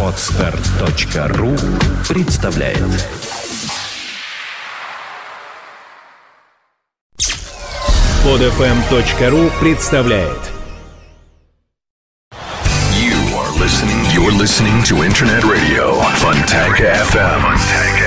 Отстар.ру представляет Подфм.ру представляет You are listening, You are listening to Internet Radio Fontanka FM. Fontanka.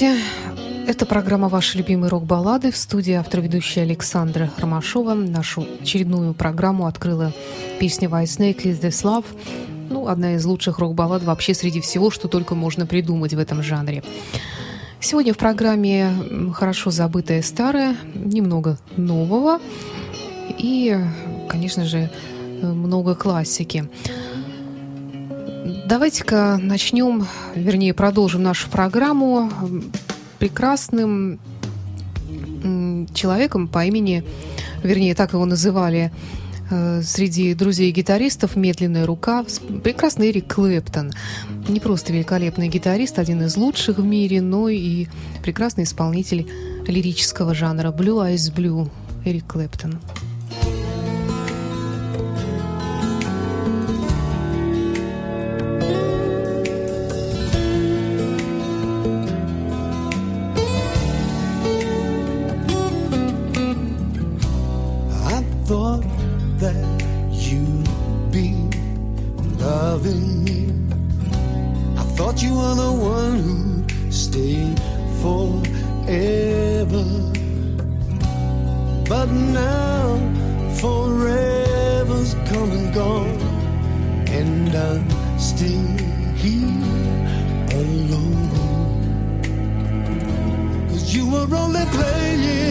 Здравствуйте. Это программа «Ваши любимые рок-баллады». В студии автор-ведущая Александра Ромашова. Нашу очередную программу открыла песня White Snake «Is This Love». Ну, одна из лучших рок-баллад вообще среди всего, что только можно придумать в этом жанре. Сегодня в программе «Хорошо забытое старое», немного нового и, конечно же, э, много классики. Давайте-ка начнем, вернее, продолжим нашу программу прекрасным человеком по имени, вернее, так его называли э, среди друзей гитаристов «Медленная рука» прекрасный Эрик Клэптон. Не просто великолепный гитарист, один из лучших в мире, но и прекрасный исполнитель лирического жанра «Blue Eyes Blue» Эрик Клэптон. ever, but now forever's come and gone, and I'm still here alone. Cause you were only playing.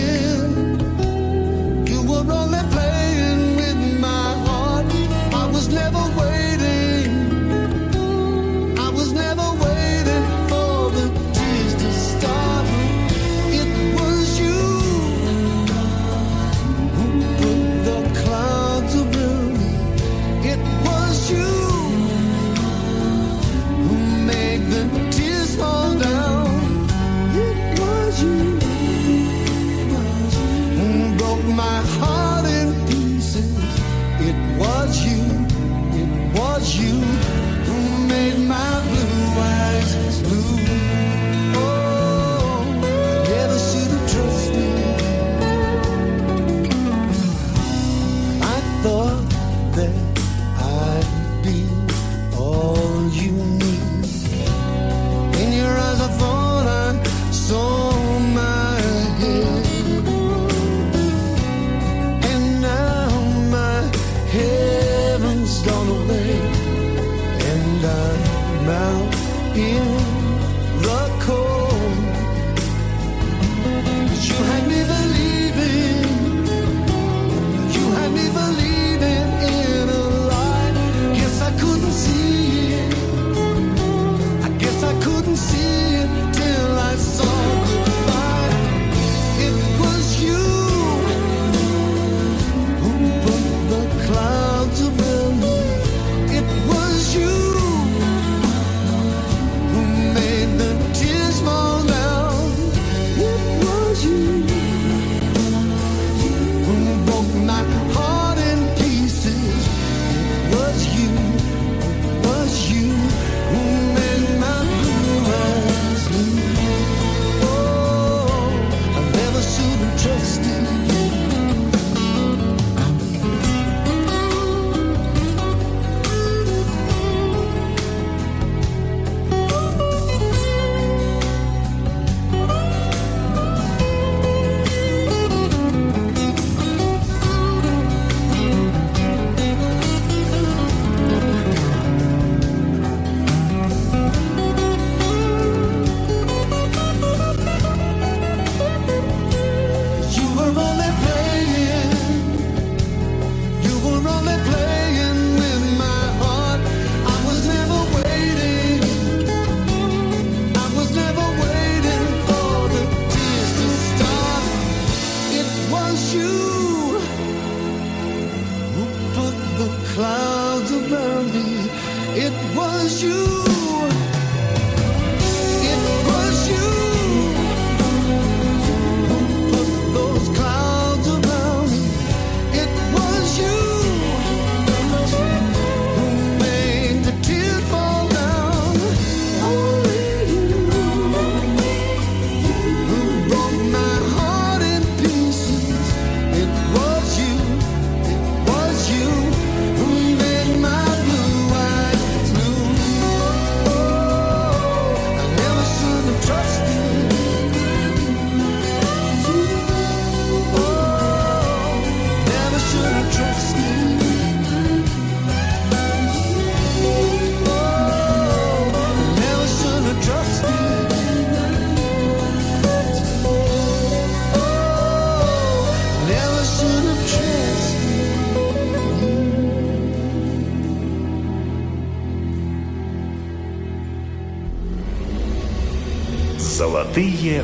Дорогие.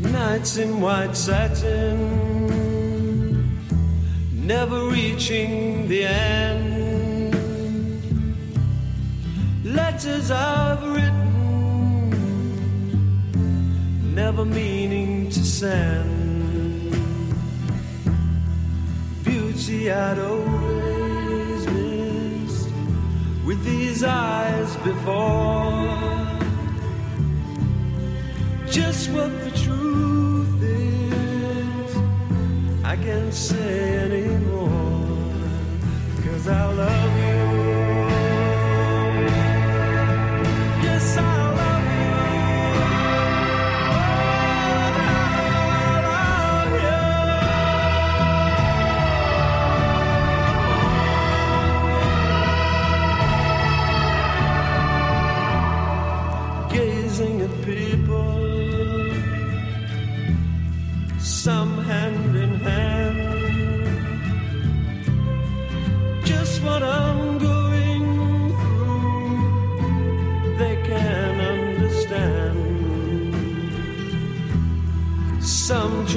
Nights in white satin, never reaching the end. Letters I've written, never meaning to send. I'd always missed with these eyes before. Just what the truth is, I can't say anymore. Cause I love you.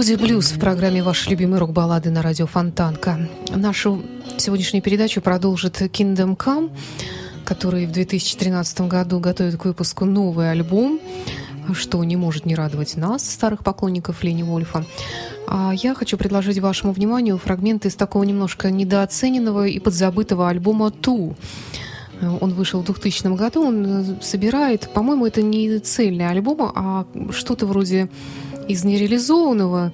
Музи Блюз в программе «Ваши любимые рок-баллады» на радио Фонтанка. Нашу сегодняшнюю передачу продолжит Kingdom Come, который в 2013 году готовит к выпуску новый альбом, что не может не радовать нас, старых поклонников Лени Вольфа. А я хочу предложить вашему вниманию фрагменты из такого немножко недооцененного и подзабытого альбома «Ту». Он вышел в 2000 году, он собирает, по-моему, это не цельный альбом, а что-то вроде из нереализованного.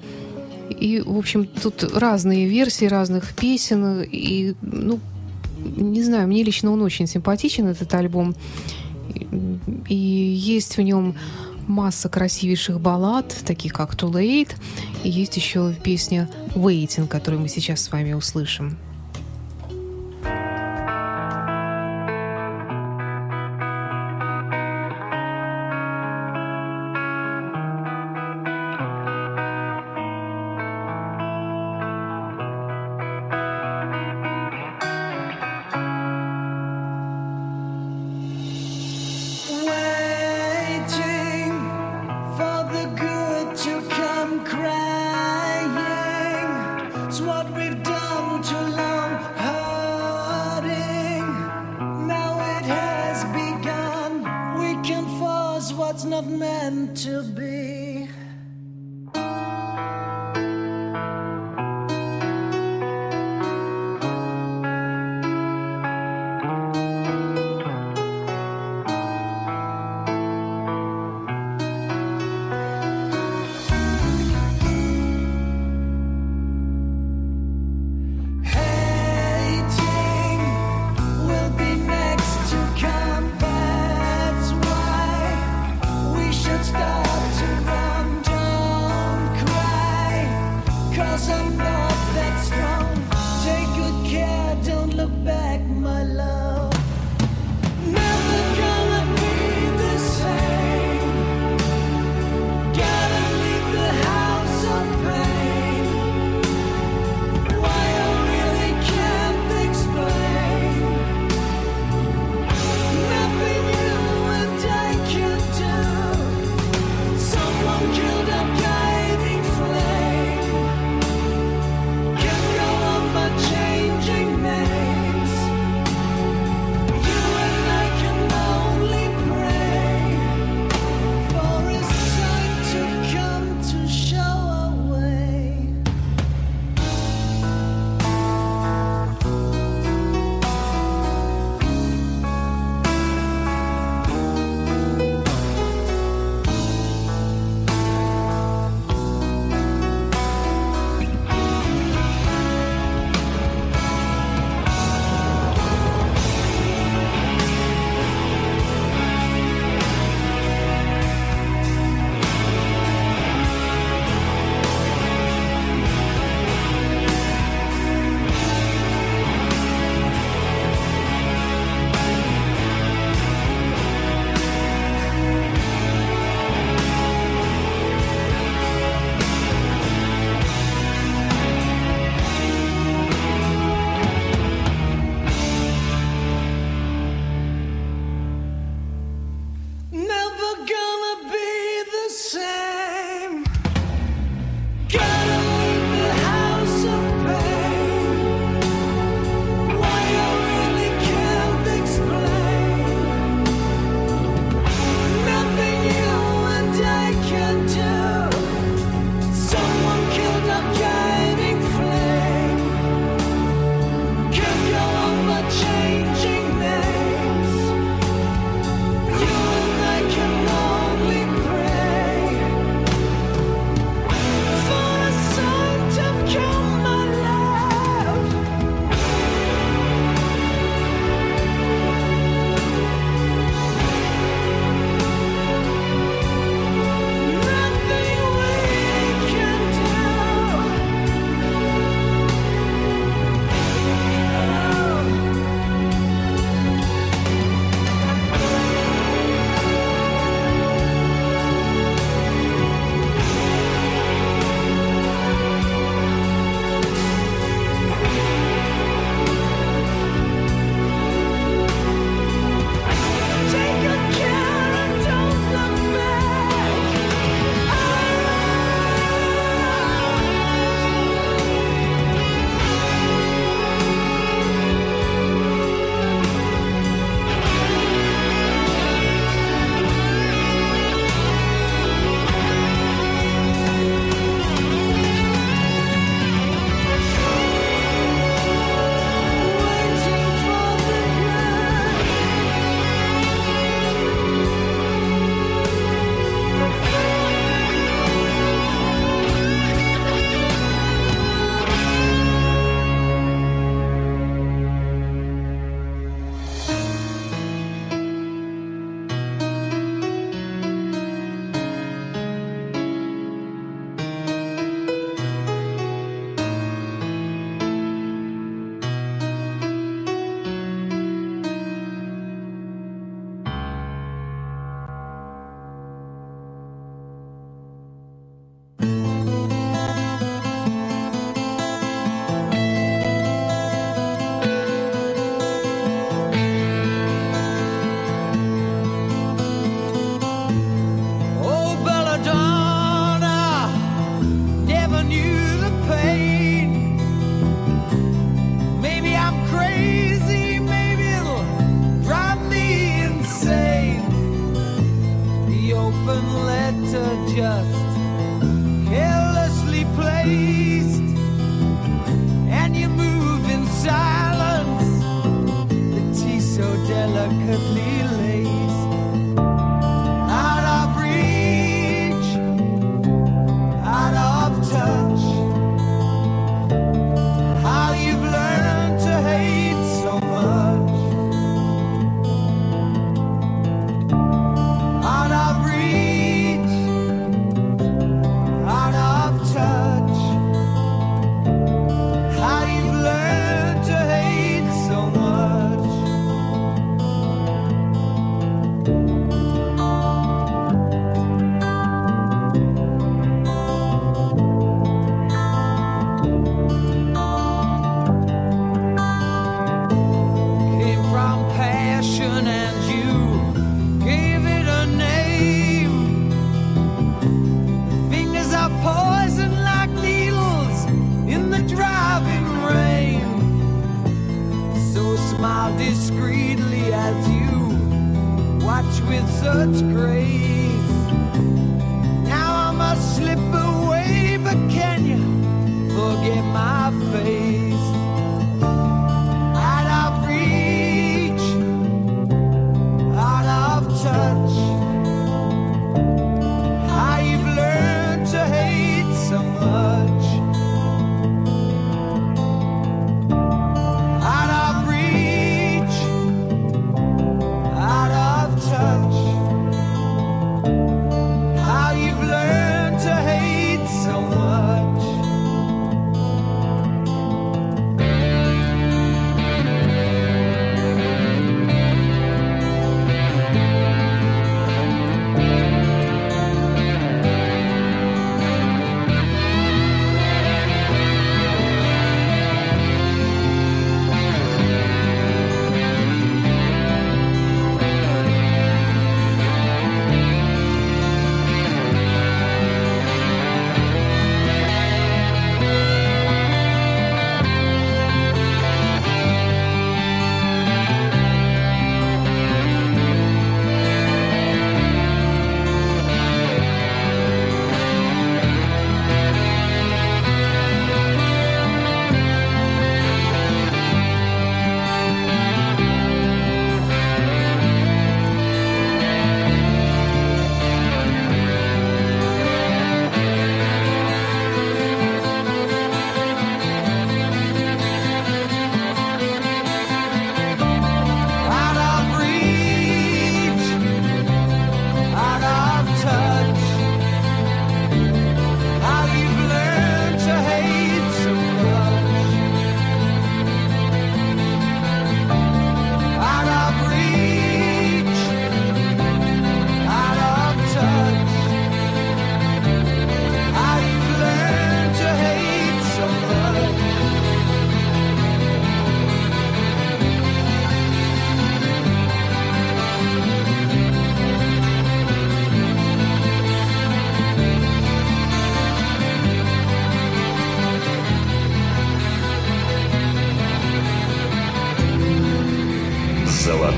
И, в общем, тут разные версии разных песен. И, ну, не знаю, мне лично он очень симпатичен, этот альбом. И есть в нем масса красивейших баллад, таких как Too Late, и есть еще песня Waiting, которую мы сейчас с вами услышим.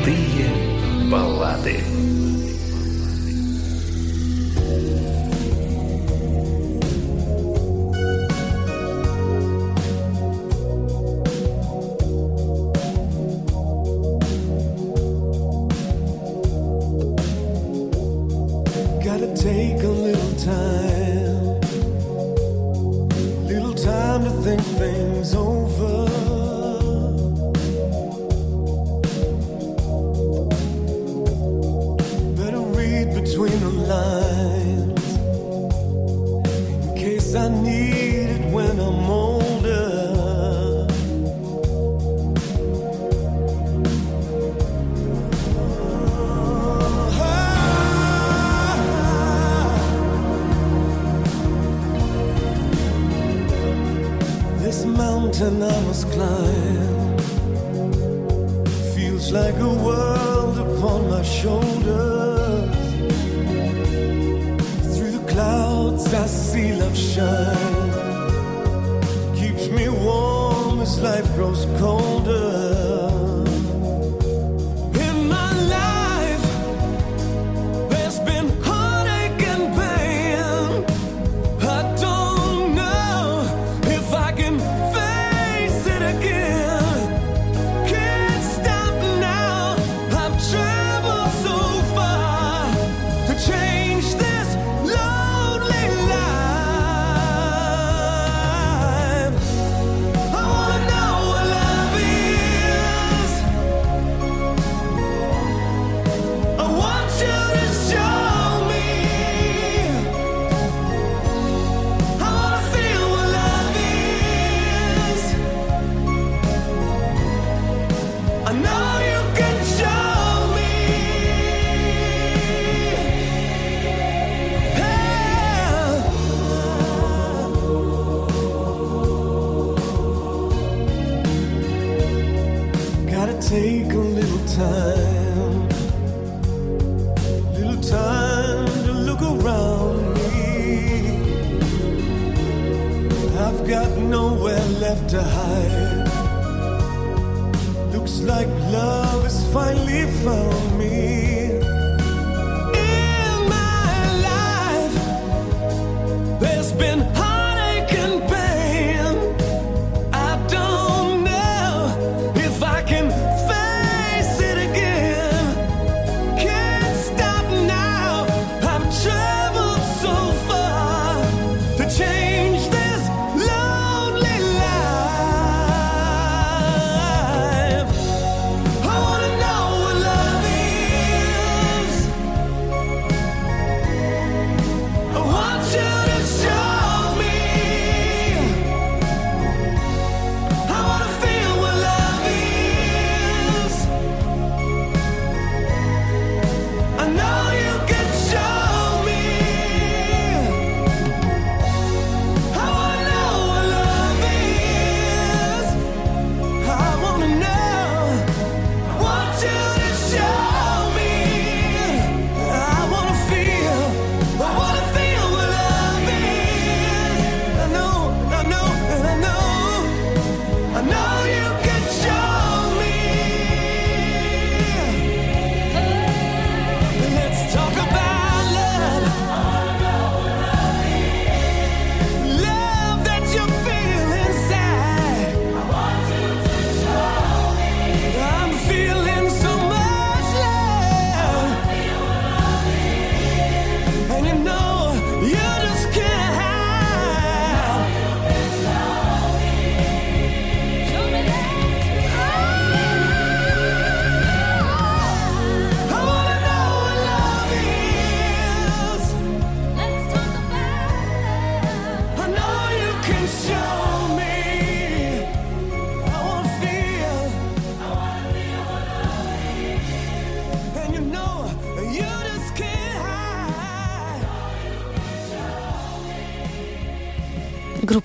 Золотые баллады.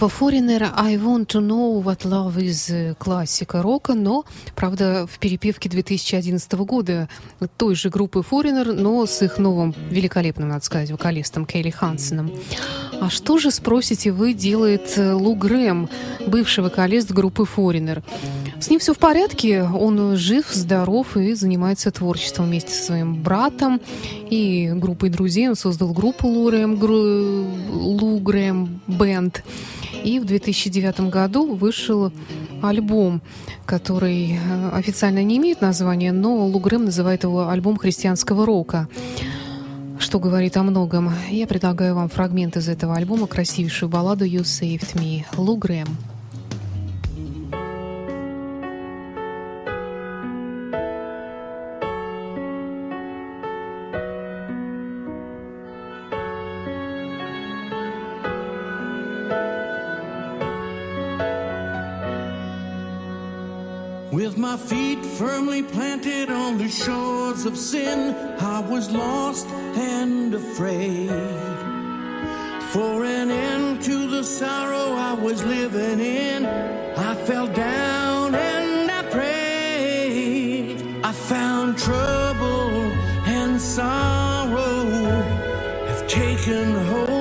Группа Foreigner I Want to Know What Love Is э, классика рока, но, правда, в перепевке 2011 года той же группы Foreigner, но с их новым великолепным, надо сказать, вокалистом Келли Хансеном. А что же, спросите вы, делает э, Лу Грэм, бывший вокалист группы Foreigner? С ним все в порядке, он жив, здоров и занимается творчеством вместе со своим братом и группой друзей. Он создал группу Лу Грэм, Гру- Лу Грэм Бенд. И в 2009 году вышел альбом, который э, официально не имеет названия, но Лу Грэм называет его альбом христианского рока что говорит о многом. Я предлагаю вам фрагмент из этого альбома, красивейшую балладу «You Saved Me» Лу Грэм. With my feet firmly planted on the shores of sin, I was lost and afraid. For an end to the sorrow I was living in, I fell down and I prayed. I found trouble and sorrow have taken hold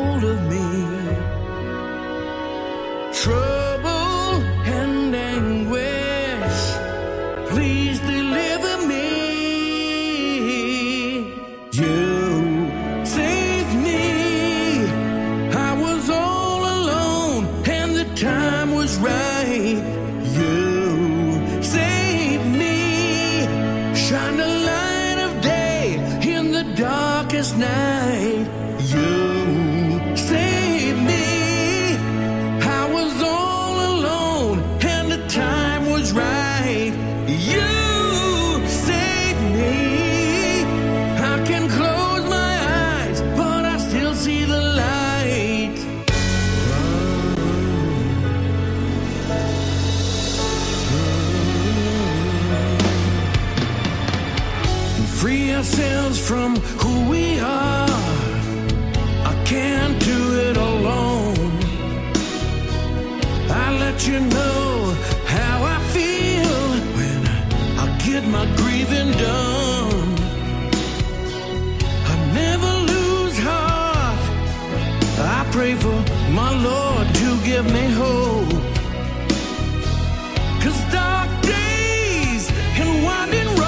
my Lord, to give me hope. Cause dark days and winding roads.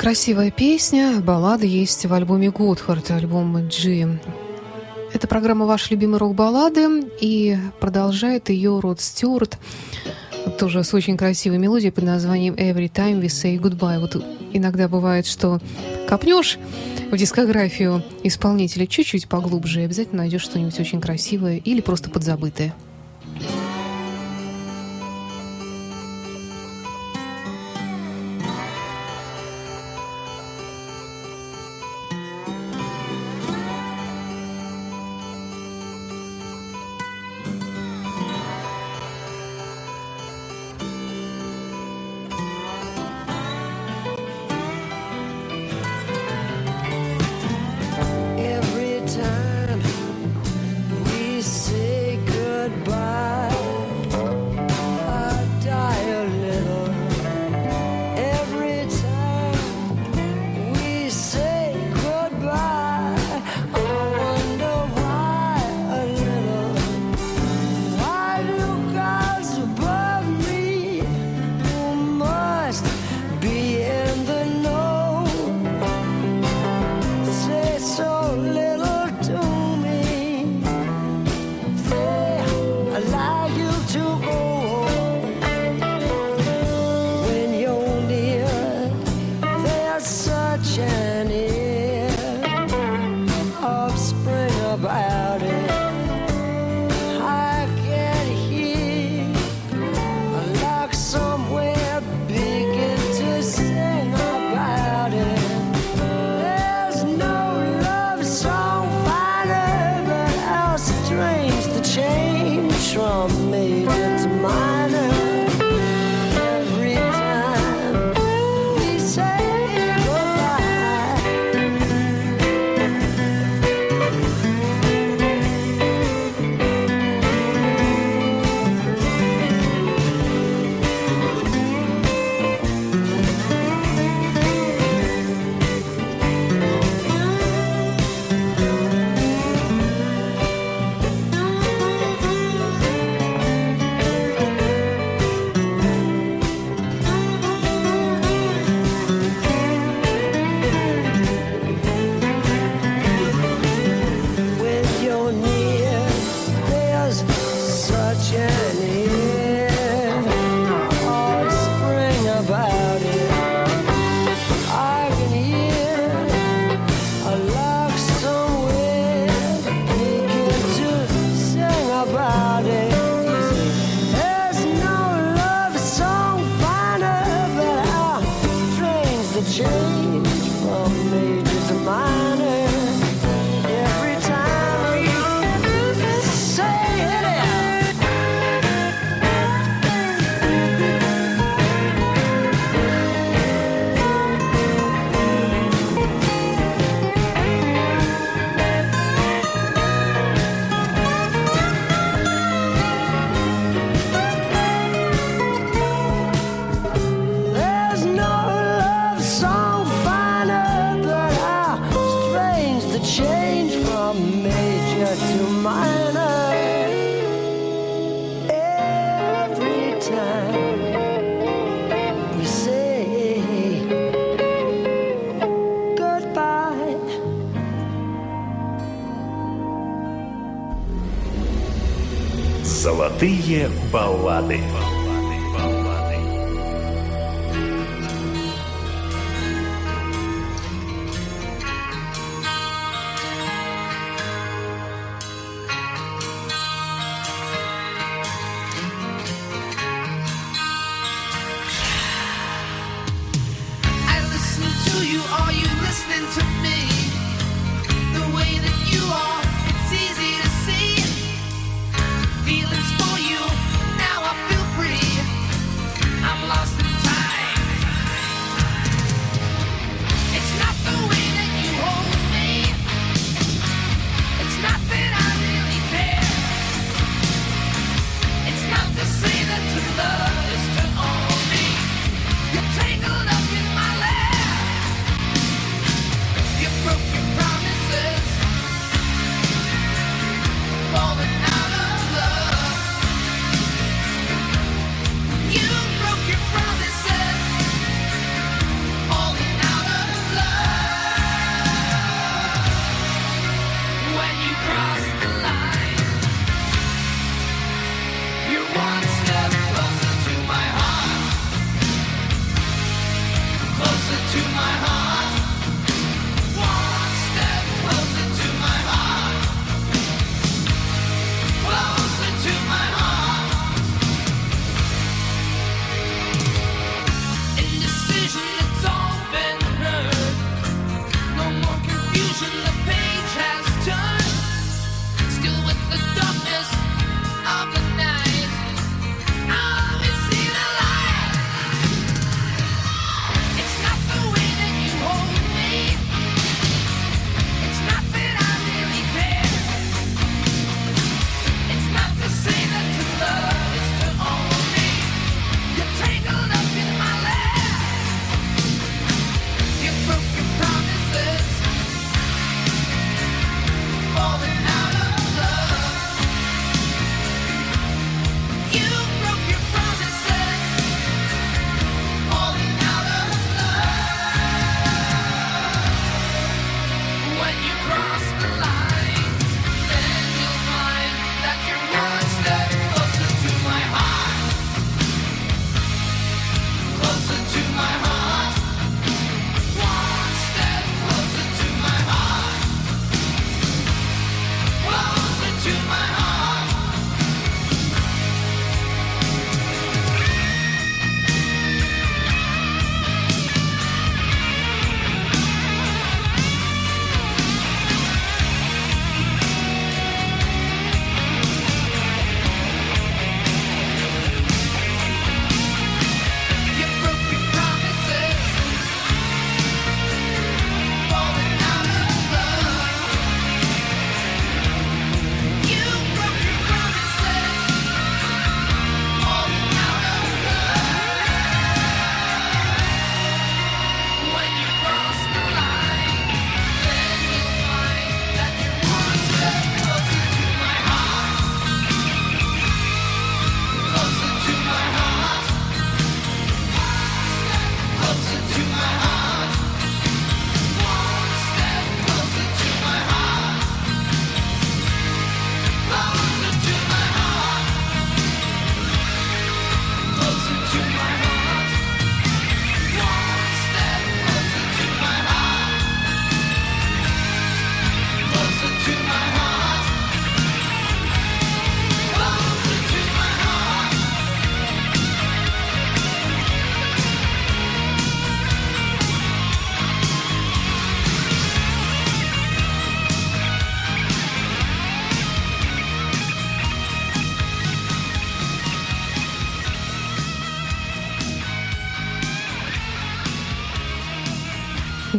Красивая песня, баллада есть в альбоме Готхард, альбом G. Это программа «Ваши любимые рок-баллады» и продолжает ее Род Стюарт, тоже с очень красивой мелодией под названием «Every time we say goodbye». Вот иногда бывает, что копнешь в дискографию исполнителя чуть-чуть поглубже и обязательно найдешь что-нибудь очень красивое или просто подзабытое. Are you listening to me?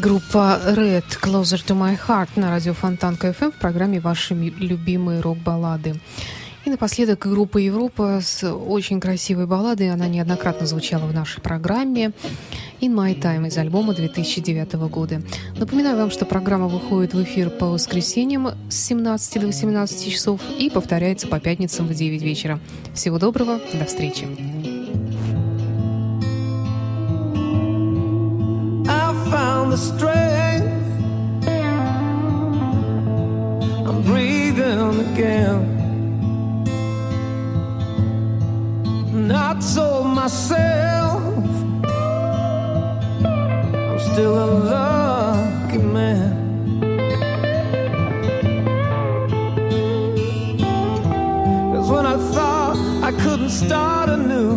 Группа Red Closer to My Heart на радио Фонтан КФМ в программе «Ваши любимые рок-баллады». И напоследок группа Европа с очень красивой балладой. Она неоднократно звучала в нашей программе. In My Time из альбома 2009 года. Напоминаю вам, что программа выходит в эфир по воскресеньям с 17 до 18 часов и повторяется по пятницам в 9 вечера. Всего доброго, до встречи. Found the strength. I'm breathing again. Not so myself. I'm still a lucky man. Cause when I thought I couldn't start anew,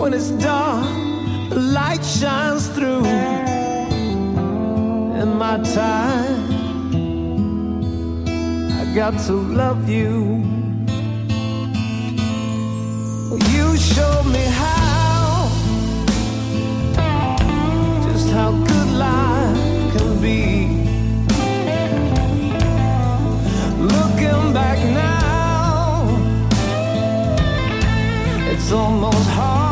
when it's dark, light shines through. In my time, I got to love you. You showed me how, just how good life can be. Looking back now, it's almost hard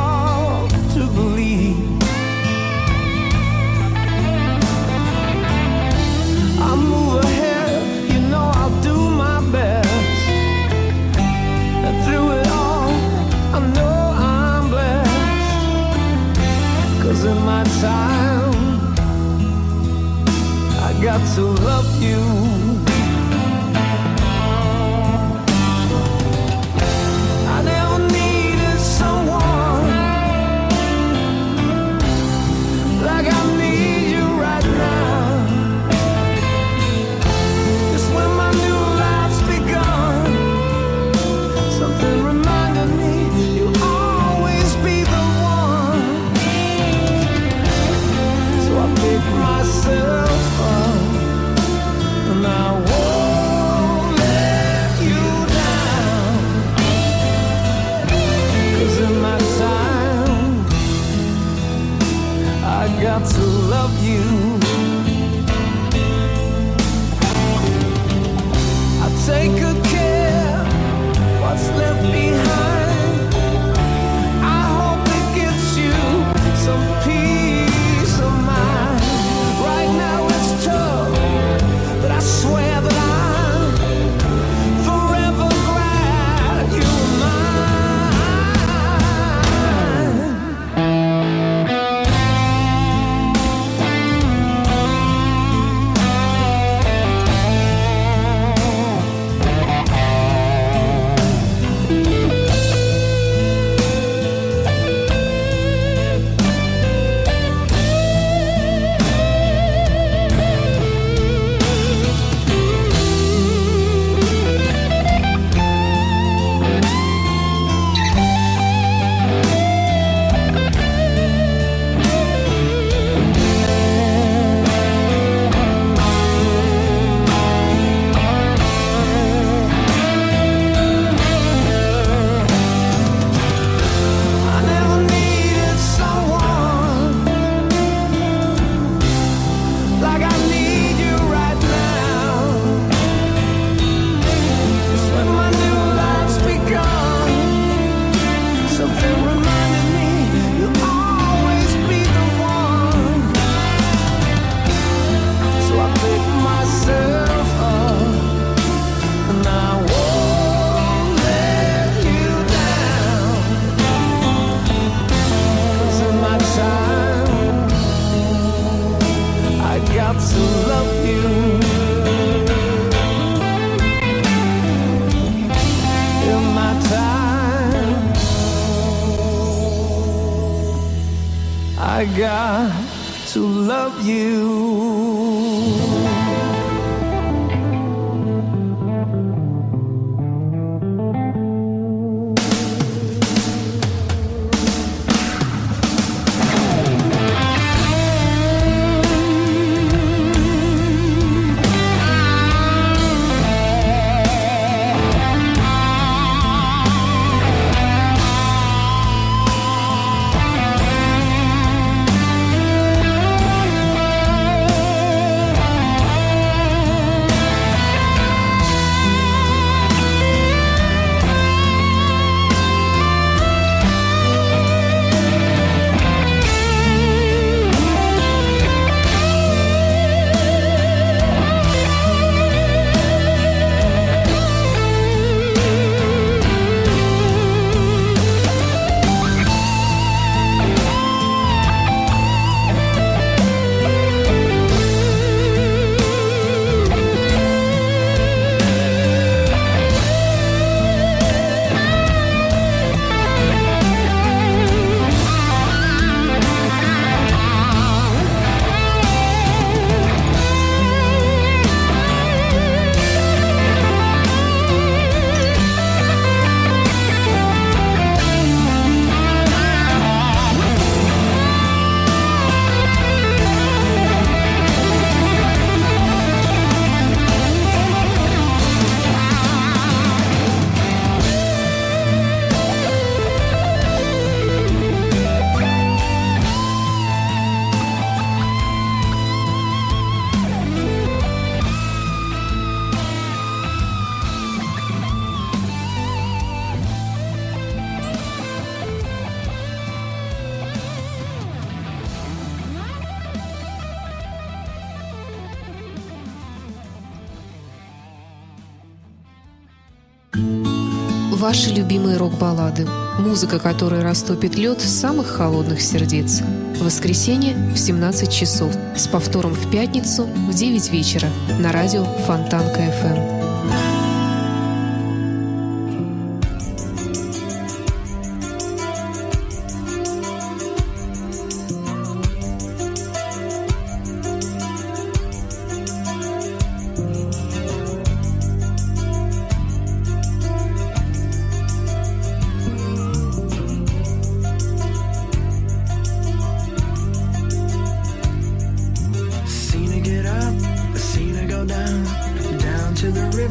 рок-баллады. Музыка, которая растопит лед самых холодных сердец. Воскресенье в 17 часов. С повтором в пятницу в 9 вечера на радио Фонтанка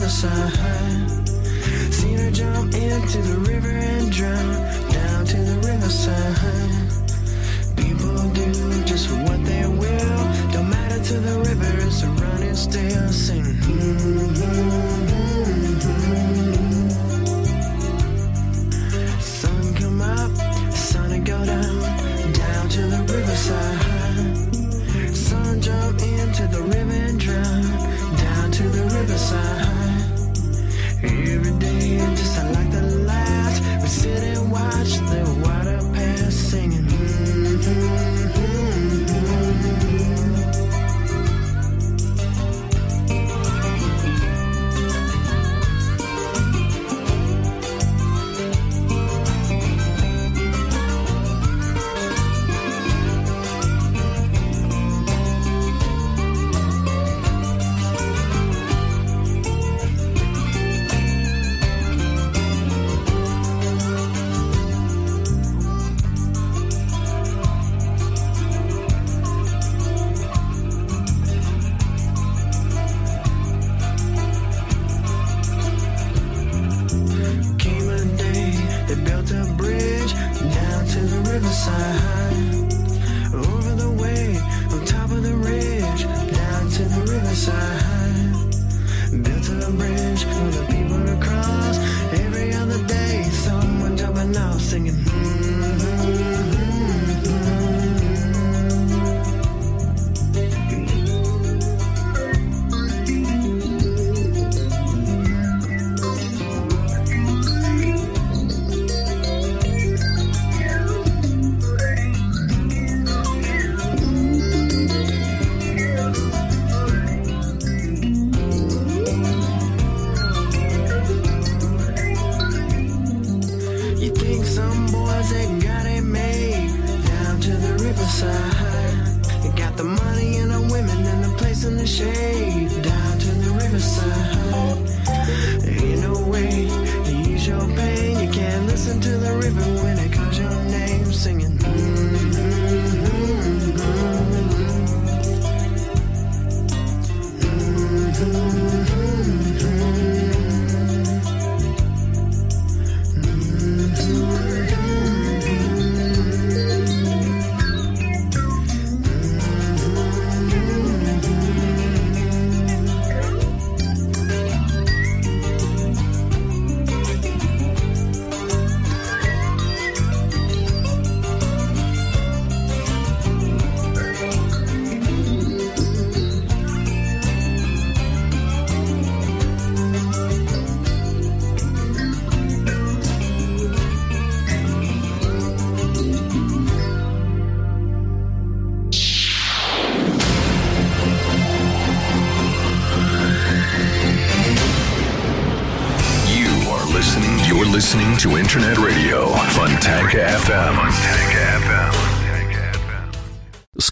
to the riverside. Seen her jump into the river and drown, down to the riverside. People do just what they will, don't matter to the river, it's a running still, sing. Sun